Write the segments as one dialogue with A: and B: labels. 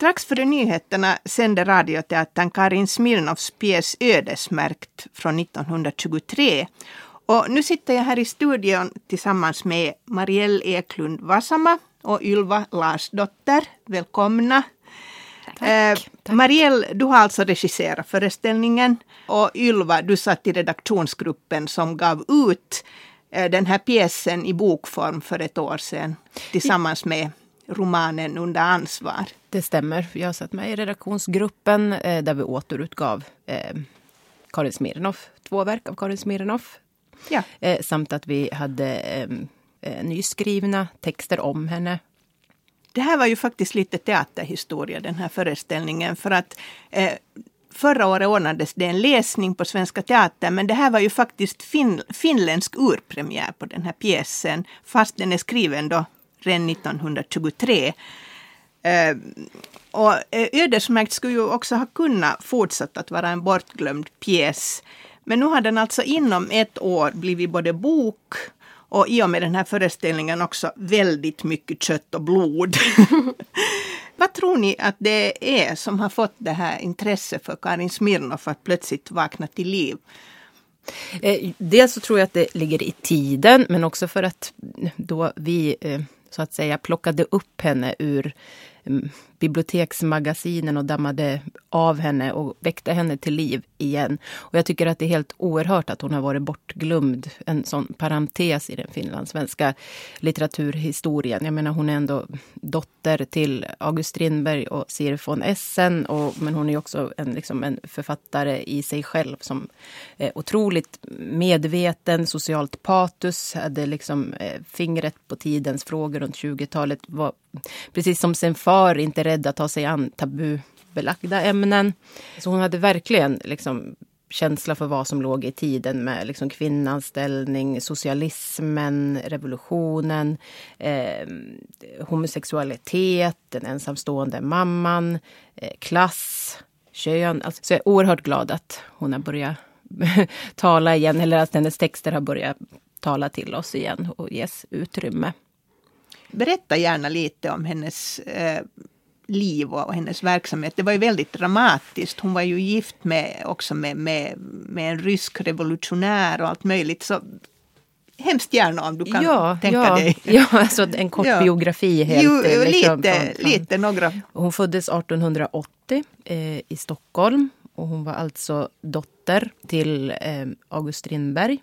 A: Strax före nyheterna sände radioteatern Karin Smirnoffs pjäs Ödesmärkt från 1923. Och nu sitter jag här i studion tillsammans med Marielle Eklund Vasama och Ylva Larsdotter. Välkomna.
B: Tack. Eh,
A: Tack. Marielle, du har alltså regisserat föreställningen och Ylva, du satt i redaktionsgruppen som gav ut eh, den här pjäsen i bokform för ett år sedan tillsammans med romanen Under ansvar.
B: Det stämmer. Jag satt med i redaktionsgruppen eh, där vi återutgav eh, Karin Smirnoff, två verk av Karin Smirnoff. Ja. Eh, samt att vi hade eh, nyskrivna texter om henne.
A: Det här var ju faktiskt lite teaterhistoria den här föreställningen för att eh, Förra året ordnades det en läsning på Svenska Teatern men det här var ju faktiskt fin finländsk urpremiär på den här pjäsen fast den är skriven då redan 1923. Eh, och eh, Ödesmärkt skulle ju också ha kunnat fortsätta att vara en bortglömd pjäs. Men nu har den alltså inom ett år blivit både bok och i och med den här föreställningen också väldigt mycket kött och blod. Vad tror ni att det är som har fått det här intresset för Karin Smirnoff att plötsligt vakna till liv?
B: Eh, dels så tror jag att det ligger i tiden men också för att då vi eh, så att säga plockade upp henne ur Mm, biblioteksmagasinen och dammade av henne och väckte henne till liv igen. Och jag tycker att det är helt oerhört att hon har varit bortglömd. En sån parentes i den finlandssvenska litteraturhistorien. Jag menar hon är ändå dotter till August Strindberg och Siri von Essen. Och, men hon är också en, liksom en författare i sig själv som är otroligt medveten, socialt patus, hade liksom eh, fingret på tidens frågor runt 20-talet. Var, precis som sin far inte rädd att ta sig an tabubelagda ämnen. Så hon hade verkligen liksom känsla för vad som låg i tiden med liksom kvinnans ställning, socialismen, revolutionen, eh, homosexualitet, den ensamstående mamman, eh, klass, kön. Alltså, så jag är oerhört glad att hon har börjat tala igen, eller att hennes texter har börjat tala till oss igen och ges utrymme.
A: Berätta gärna lite om hennes eh, liv och hennes verksamhet. Det var ju väldigt dramatiskt. Hon var ju gift med, också med, med, med en rysk revolutionär och allt möjligt. Så hemskt gärna om du kan ja, tänka
B: ja,
A: dig.
B: Ja, alltså en kort ja. biografi helt.
A: Jo, liksom, lite, från, från. lite, några.
B: Hon föddes 1880 eh, i Stockholm. Och hon var alltså dotter till eh, August Strindberg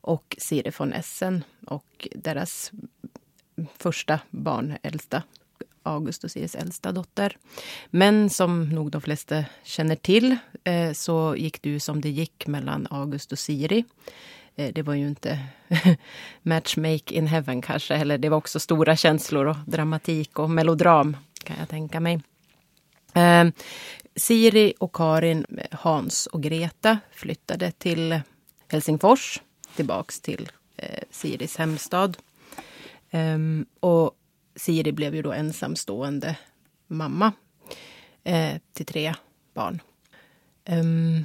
B: och Siri von Essen. Och deras första barn, äldsta August och Siris äldsta dotter. Men som nog de flesta känner till eh, så gick det ju som det gick mellan August och Siri. Eh, det var ju inte matchmake in heaven kanske, eller det var också stora känslor och dramatik och melodram kan jag tänka mig. Eh, Siri och Karin, eh, Hans och Greta flyttade till Helsingfors, tillbaks till eh, Siris hemstad. Um, och Siri blev ju då ensamstående mamma eh, till tre barn. Um,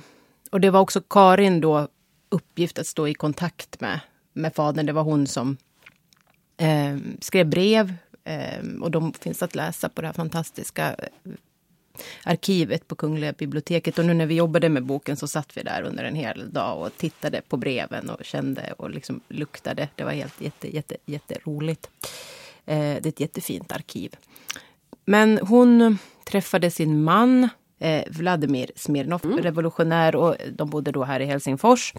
B: och det var också Karin då uppgift att stå i kontakt med, med fadern. Det var hon som eh, skrev brev eh, och de finns att läsa på det här fantastiska eh, arkivet på Kungliga biblioteket. Och nu när vi jobbade med boken så satt vi där under en hel dag och tittade på breven och kände och liksom luktade. Det var helt jätte, jätte, jätteroligt. Eh, det är ett jättefint arkiv. Men hon träffade sin man eh, Vladimir Smirnov, mm. revolutionär och de bodde då här i Helsingfors.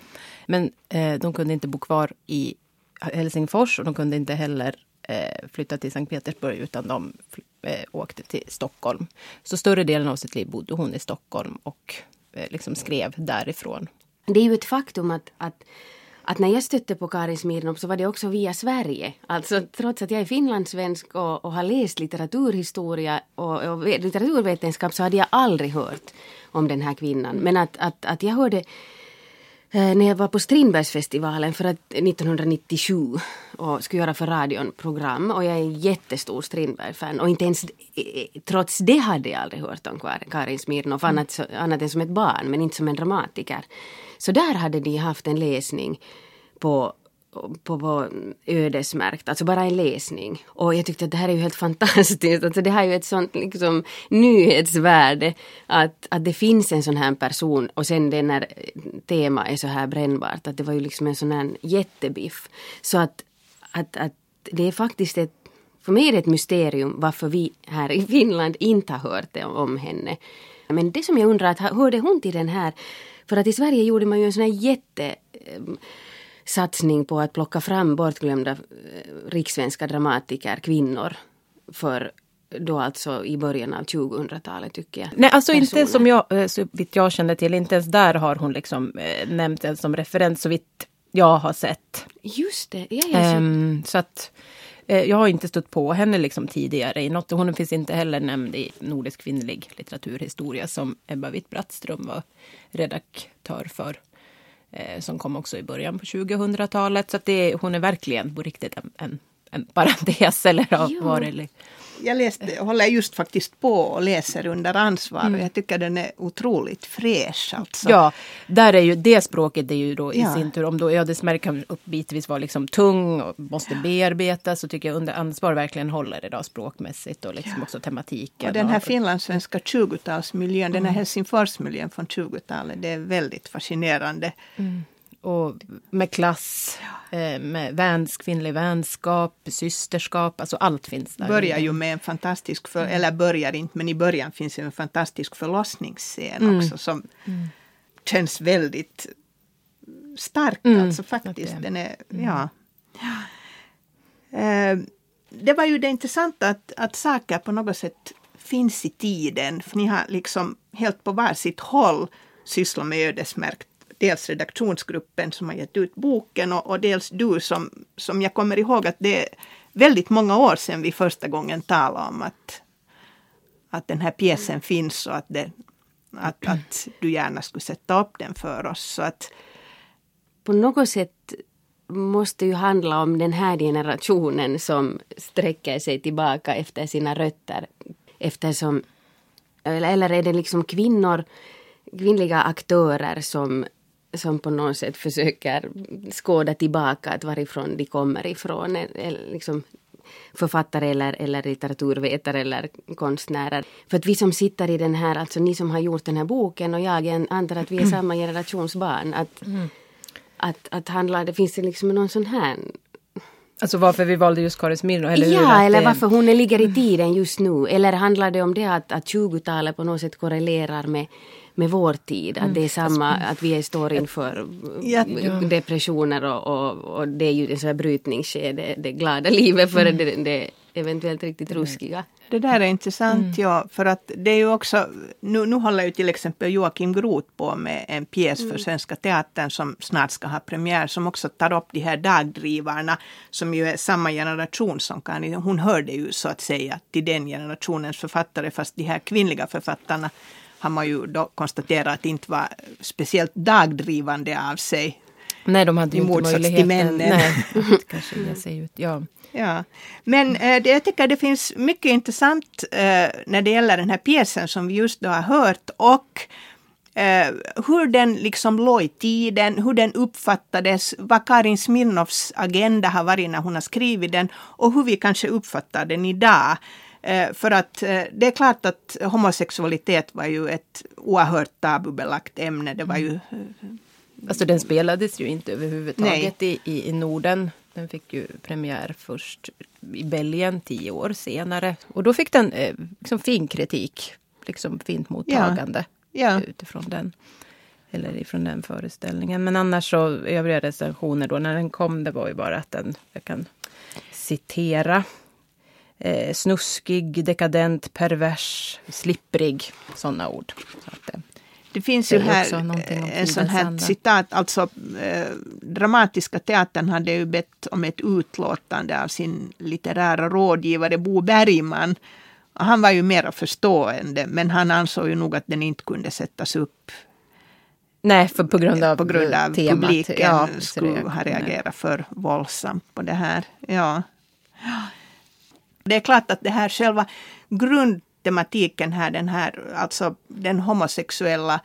B: Men eh, de kunde inte bo kvar i Helsingfors och de kunde inte heller eh, flytta till Sankt Petersburg utan de eh, åkte till Stockholm. Så större delen av sitt liv bodde hon i Stockholm och eh, liksom skrev därifrån.
C: Det är ju ett faktum att, att att när jag stötte på Karin Smirnoff så var det också via Sverige. Alltså trots att jag är finlandssvensk och, och har läst litteraturhistoria och, och litteraturvetenskap så hade jag aldrig hört om den här kvinnan. Men att, att, att jag hörde när jag var på Strindbergsfestivalen för att 1997 och skulle göra för radion program och jag är en jättestor Strindberg-fan och inte ens eh, trots det hade jag aldrig hört om Karin Smirnoff annat, annat än som ett barn men inte som en dramatiker. Så där hade de haft en läsning på på, vår ödesmärkt, alltså bara en läsning. Och jag tyckte att det här är ju helt fantastiskt. Alltså det har ju ett sånt liksom, nyhetsvärde att, att det finns en sån här person och sen det när temat är så här brännbart att det var ju liksom en sån här jättebiff. Så att, att, att det är faktiskt ett för mig är det ett mysterium varför vi här i Finland inte har hört det om henne. Men det som jag undrar, att hörde hon till den här? För att i Sverige gjorde man ju en sån här jätte ehm, satsning på att plocka fram bortglömda eh, rikssvenska dramatiker, kvinnor, för då alltså i början av 2000-talet tycker jag.
B: Nej, alltså personer. inte som jag, eh, så vitt jag känner till, inte ens där har hon liksom eh, nämnt den som referens så vitt jag har sett.
C: Just det, ja,
B: ja, um, så att jag har inte stött på henne liksom tidigare i något. Hon finns inte heller nämnd i Nordisk kvinnlig litteraturhistoria som Ebba Witt-Brattström var redaktör för. Eh, som kom också i början på 2000-talet. Så att det, hon är verkligen på riktigt en, en, en parentes. Eller har varit
A: jag läste, håller just faktiskt på och läser under ansvar mm. och jag tycker den är otroligt fräsch. Alltså.
B: Ja, där är ju det språket är ju då i ja. sin tur, om då ödesmärk kan bitvis vara liksom tung och måste ja. bearbetas så tycker jag under ansvar verkligen håller det då språkmässigt och liksom ja. också tematiken.
A: Och den här och... finlandssvenska 20-talsmiljön, mm. den här mm. Helsingforsmiljön från 20-talet, det är väldigt fascinerande.
B: Mm och med klass, eh, med väns, kvinnlig vänskap, systerskap, alltså allt finns där.
A: Börjar ju med en fantastisk, för, eller börjar inte, men i början finns en fantastisk förlossningsscen mm. också som mm. känns väldigt stark, mm. alltså faktiskt. Det. Den är, mm. ja. Eh, det var ju det intressanta att, att saker på något sätt finns i tiden. För ni har liksom helt på varsitt håll sysslat med ödesmärkt dels redaktionsgruppen som har gett ut boken och, och, dels du som, som jag kommer ihåg att det är väldigt många år sedan vi första gången talade om att, att den här pjäsen finns och att, det, att, att du gärna skulle sätta upp den för oss. Så att,
C: på något sätt måste ju handla om den här generationen som sträcker sig tillbaka efter sina rötter. Eftersom, eller är det liksom kvinnor, kvinnliga aktörer som som på något sätt försöker skåda tillbaka att varifrån de kommer ifrån. Eller liksom författare eller, eller litteraturvetare eller konstnärer. För att vi som sitter i den här, alltså ni som har gjort den här boken och jag antar att vi är samma generations barn. Att, mm. att, att handla, det finns liksom någon sån här
B: Alltså varför vi valde just Karin Smirnoff? Eller
C: ja, eller varför hon ligger i tiden just nu. Eller handlar det om det att, att 20-talet på något sätt korrelerar med med vår tid. Att mm. det är samma, att vi står inför ja, depressioner och, och, och, det är ju en sån här brytningsskede, det glada livet före mm. det, det eventuellt riktigt ruskiga.
A: Det där är intressant, mm. ja. För att det är ju också, nu, nu håller ju till exempel Joakim Groth på med en pjäs mm. för Svenska Teatern som snart ska ha premiär, som också tar upp de här dagdrivarna, som ju är samma generation som Karin. Hon hörde ju så att säga till den generationens författare, fast de här kvinnliga författarna har man ju då konstaterat att inte var speciellt dagdrivande av sig.
B: Nej, de hade ju inte möjligheten. männen. Nej, kanske ge sig ut. Ja.
A: Ja. Men eh, det, jag tycker det finns mycket intressant eh, när det gäller den här pjäsen som vi just då har hört och eh, hur den liksom låg i tiden, hur den uppfattades, vad Karin Smirnoffs agenda har varit när hon har skrivit den och hur vi kanske uppfattar den idag. Eh, för att eh, det är klart att homosexualitet var ju ett oerhört tabubelagt ämne. Det var ju... Eh,
B: alltså den spelades ju inte överhuvudtaget i, i, Norden. Den fick ju premiär först i Belgien tio år senare. Och då fick den liksom fin kritik. Liksom fint mottagande ja. Ja. utifrån den. Eller ifrån den föreställningen. Men annars så övriga recensioner då när den kom det var ju bara att den, jag kan citera eh, snuskig, dekadent, pervers, slipprig. Sådana ord. Så att,
A: eh, det finns ju här en sån här anda. citat, alltså eh, Dramatiska teatern hade ju bett om ett utlåtande av sin litterära rådgivare Bo Bergman. Han var ju mera förstående men han ansåg ju nog att den inte kunde sättas upp
B: Nej, för på grund av,
A: på grund av temat. publiken ja, skulle ha reagerat för våldsamt på det här. Ja. Det är klart att det här själva grundtematiken här, den här, alltså den homosexuella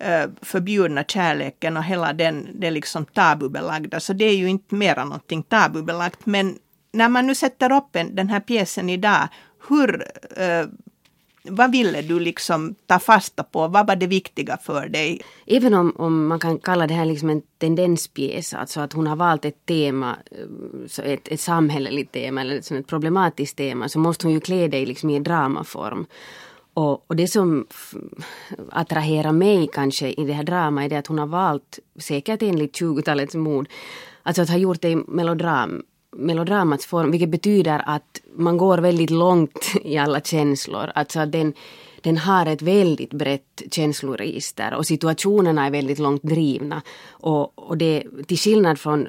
A: eh, förbjudna kärleken och hela den, det liksom tabubelagda. Så det är ju inte mera någonting tabubelagt. Men när man nu sätter upp en, den här pjäsen idag, hur eh, vad ville du liksom ta fasta på? Vad var det viktiga för dig?
C: Även om, om man kan kalla det här liksom en tendenspjäs, alltså att hon har valt ett tema, eh, ett, ett samhälleligt tema eller ett problematiskt tema, så måste hon ju klä det liksom i dramaform. Och, och, det som attraherar mig kanske i det här dramat är det att hon har valt, säkert enligt 20-talets mod, alltså att ha gjort det i melodram, melodramats form, vilket betyder att man går väldigt långt i alla känslor. Alltså att den, den har ett väldigt brett känsloregister och situationerna är väldigt långt drivna. Och, och det, till skillnad från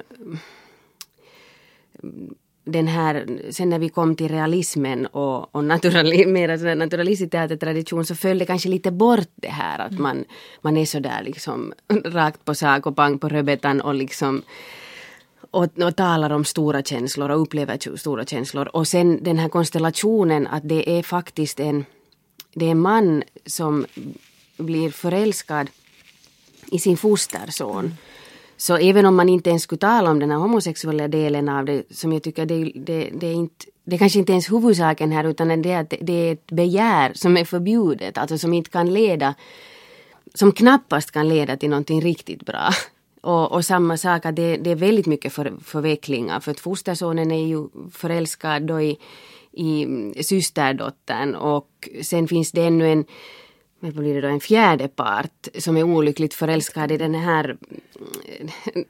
C: den här, sen när vi kom till realismen och, och naturali, mer naturalistisk teatertradition så föll det kanske lite bort det här att man, man är sådär liksom rakt på sak och pang på rödbetan och liksom och, och talar om stora känslor och upplever stora känslor. Och sen den här konstellationen att det är faktiskt en, det är en man som blir förälskad i sin fosterson. Mm. Så även om man inte ens skulle tala om den här homosexuella delen av det, som jag tycker det, det, det är inte det är kanske inte ens huvudsaken här utan det är att det är ett begär som är förbjudet, alltså som inte kan leda som knappast kan leda till någonting riktigt bra. Och, och samma sak att det, det, är väldigt mycket för, förvecklingar för att fostersonen är ju förälskad då i, i systerdottern och sen finns det ännu en vad blir det då, en fjärde part som är olyckligt förälskad i den här,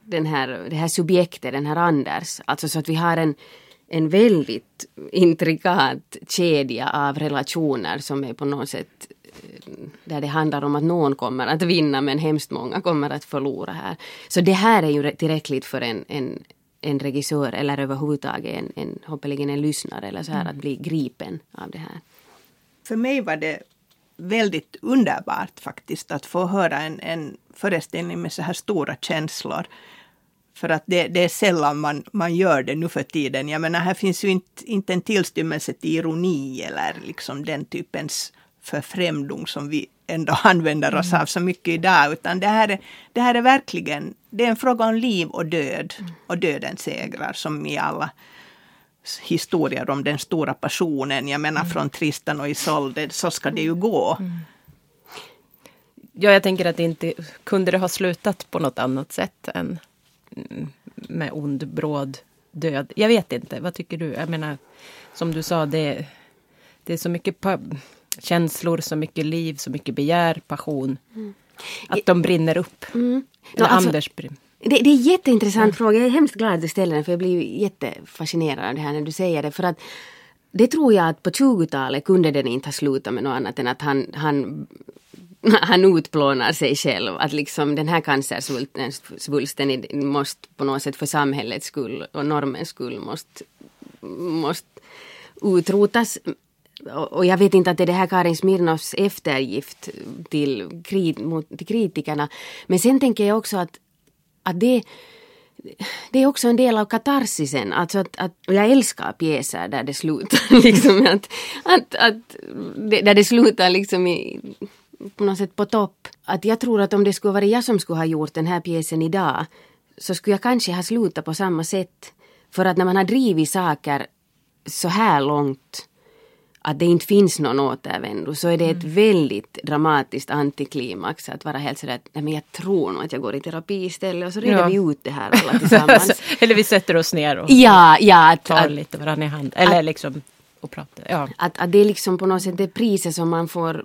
C: den här, det här subjektet, den här Anders. Alltså så att vi har en, en väldigt intrikat kedja av relationer som är på något sätt där det handlar om att någon kommer att vinna men hemskt många kommer att förlora här. Så det här är ju tillräckligt för en, en, en regissör eller överhuvudtaget en, en, hoppeligen en lyssnare eller så här mm. att bli gripen av det här.
A: För mig var det väldigt underbart faktiskt att få höra en, en föreställning med så här stora känslor. För att det, det, är sällan man, man gör det nu för tiden. Jag menar, här finns ju inte, inte en tillstymmelse till ironi eller liksom den typens förfrämdung som vi ändå använder oss mm. av så mycket idag. Utan det här, är, det här är verkligen det är en fråga om liv och död. Mm. Och döden segrar som i alla historier om den stora passionen. Jag menar mm. från Tristan och Isolde, så ska det ju gå. Mm.
B: Ja, jag tänker att det inte kunde det ha slutat på något annat sätt än med ond, bråd död. Jag vet inte, vad tycker du? Jag menar, som du sa, det, det är så mycket känslor, så mycket liv, så mycket begär, passion. Mm. Att de brinner upp. Mm. Eller alltså, Anders brinner.
C: Det, det, är en jätteintressant mm. fråga. Jag är hemskt glad att du ställer den för jag blir jättefascinerad av det här när du säger det. För att det tror jag att på 20-talet kunde den inte ha slutat med något annat än att han, han han utplånar sig själv. Att liksom den här cancersvulsten måste på något sätt för samhällets skull och normens skull måste, måste utrotas och jag vet inte att det är det här Karin Smirnoffs eftergift till, till kritikerna. Men sen tänker jag också att, att det, det är också en del av katarsisen. Alltså att, att, och jag älskar pjäser där det slutar liksom att, att, att där det slutar liksom i, på något sätt på topp. Att jag tror att om det skulle vara jag som skulle ha gjort den här pjäsen idag så skulle jag kanske ha slutat på samma sätt. För att när man har drivit saker så här långt att det inte finns någon återvändo så är det ett mm. väldigt dramatiskt antiklimax att vara helt sådär att nej, men jag tror nog att jag går i terapi istället och så reder ja. vi ut det här alla tillsammans.
B: Eller vi sätter oss ner och
C: ja, ja, att,
B: tar att, lite varandra i hand. Eller att, liksom och pratar. Ja.
C: Att, att det är liksom på något sätt det priset som man får,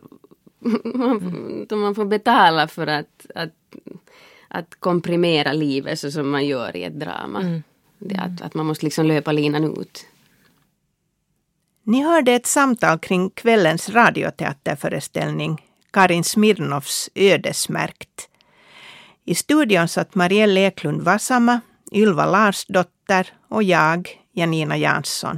C: man, mm. man får betala för att, att, att komprimera livet så som man gör i ett drama. Mm. Det, att, att man måste liksom löpa linan ut.
A: Ni hörde ett samtal kring kvällens radioteaterföreställning Karin Smirnoffs Ödesmärkt. I studion satt Marielle Eklund Vassama, Ylva Larsdotter och jag, Janina Jansson.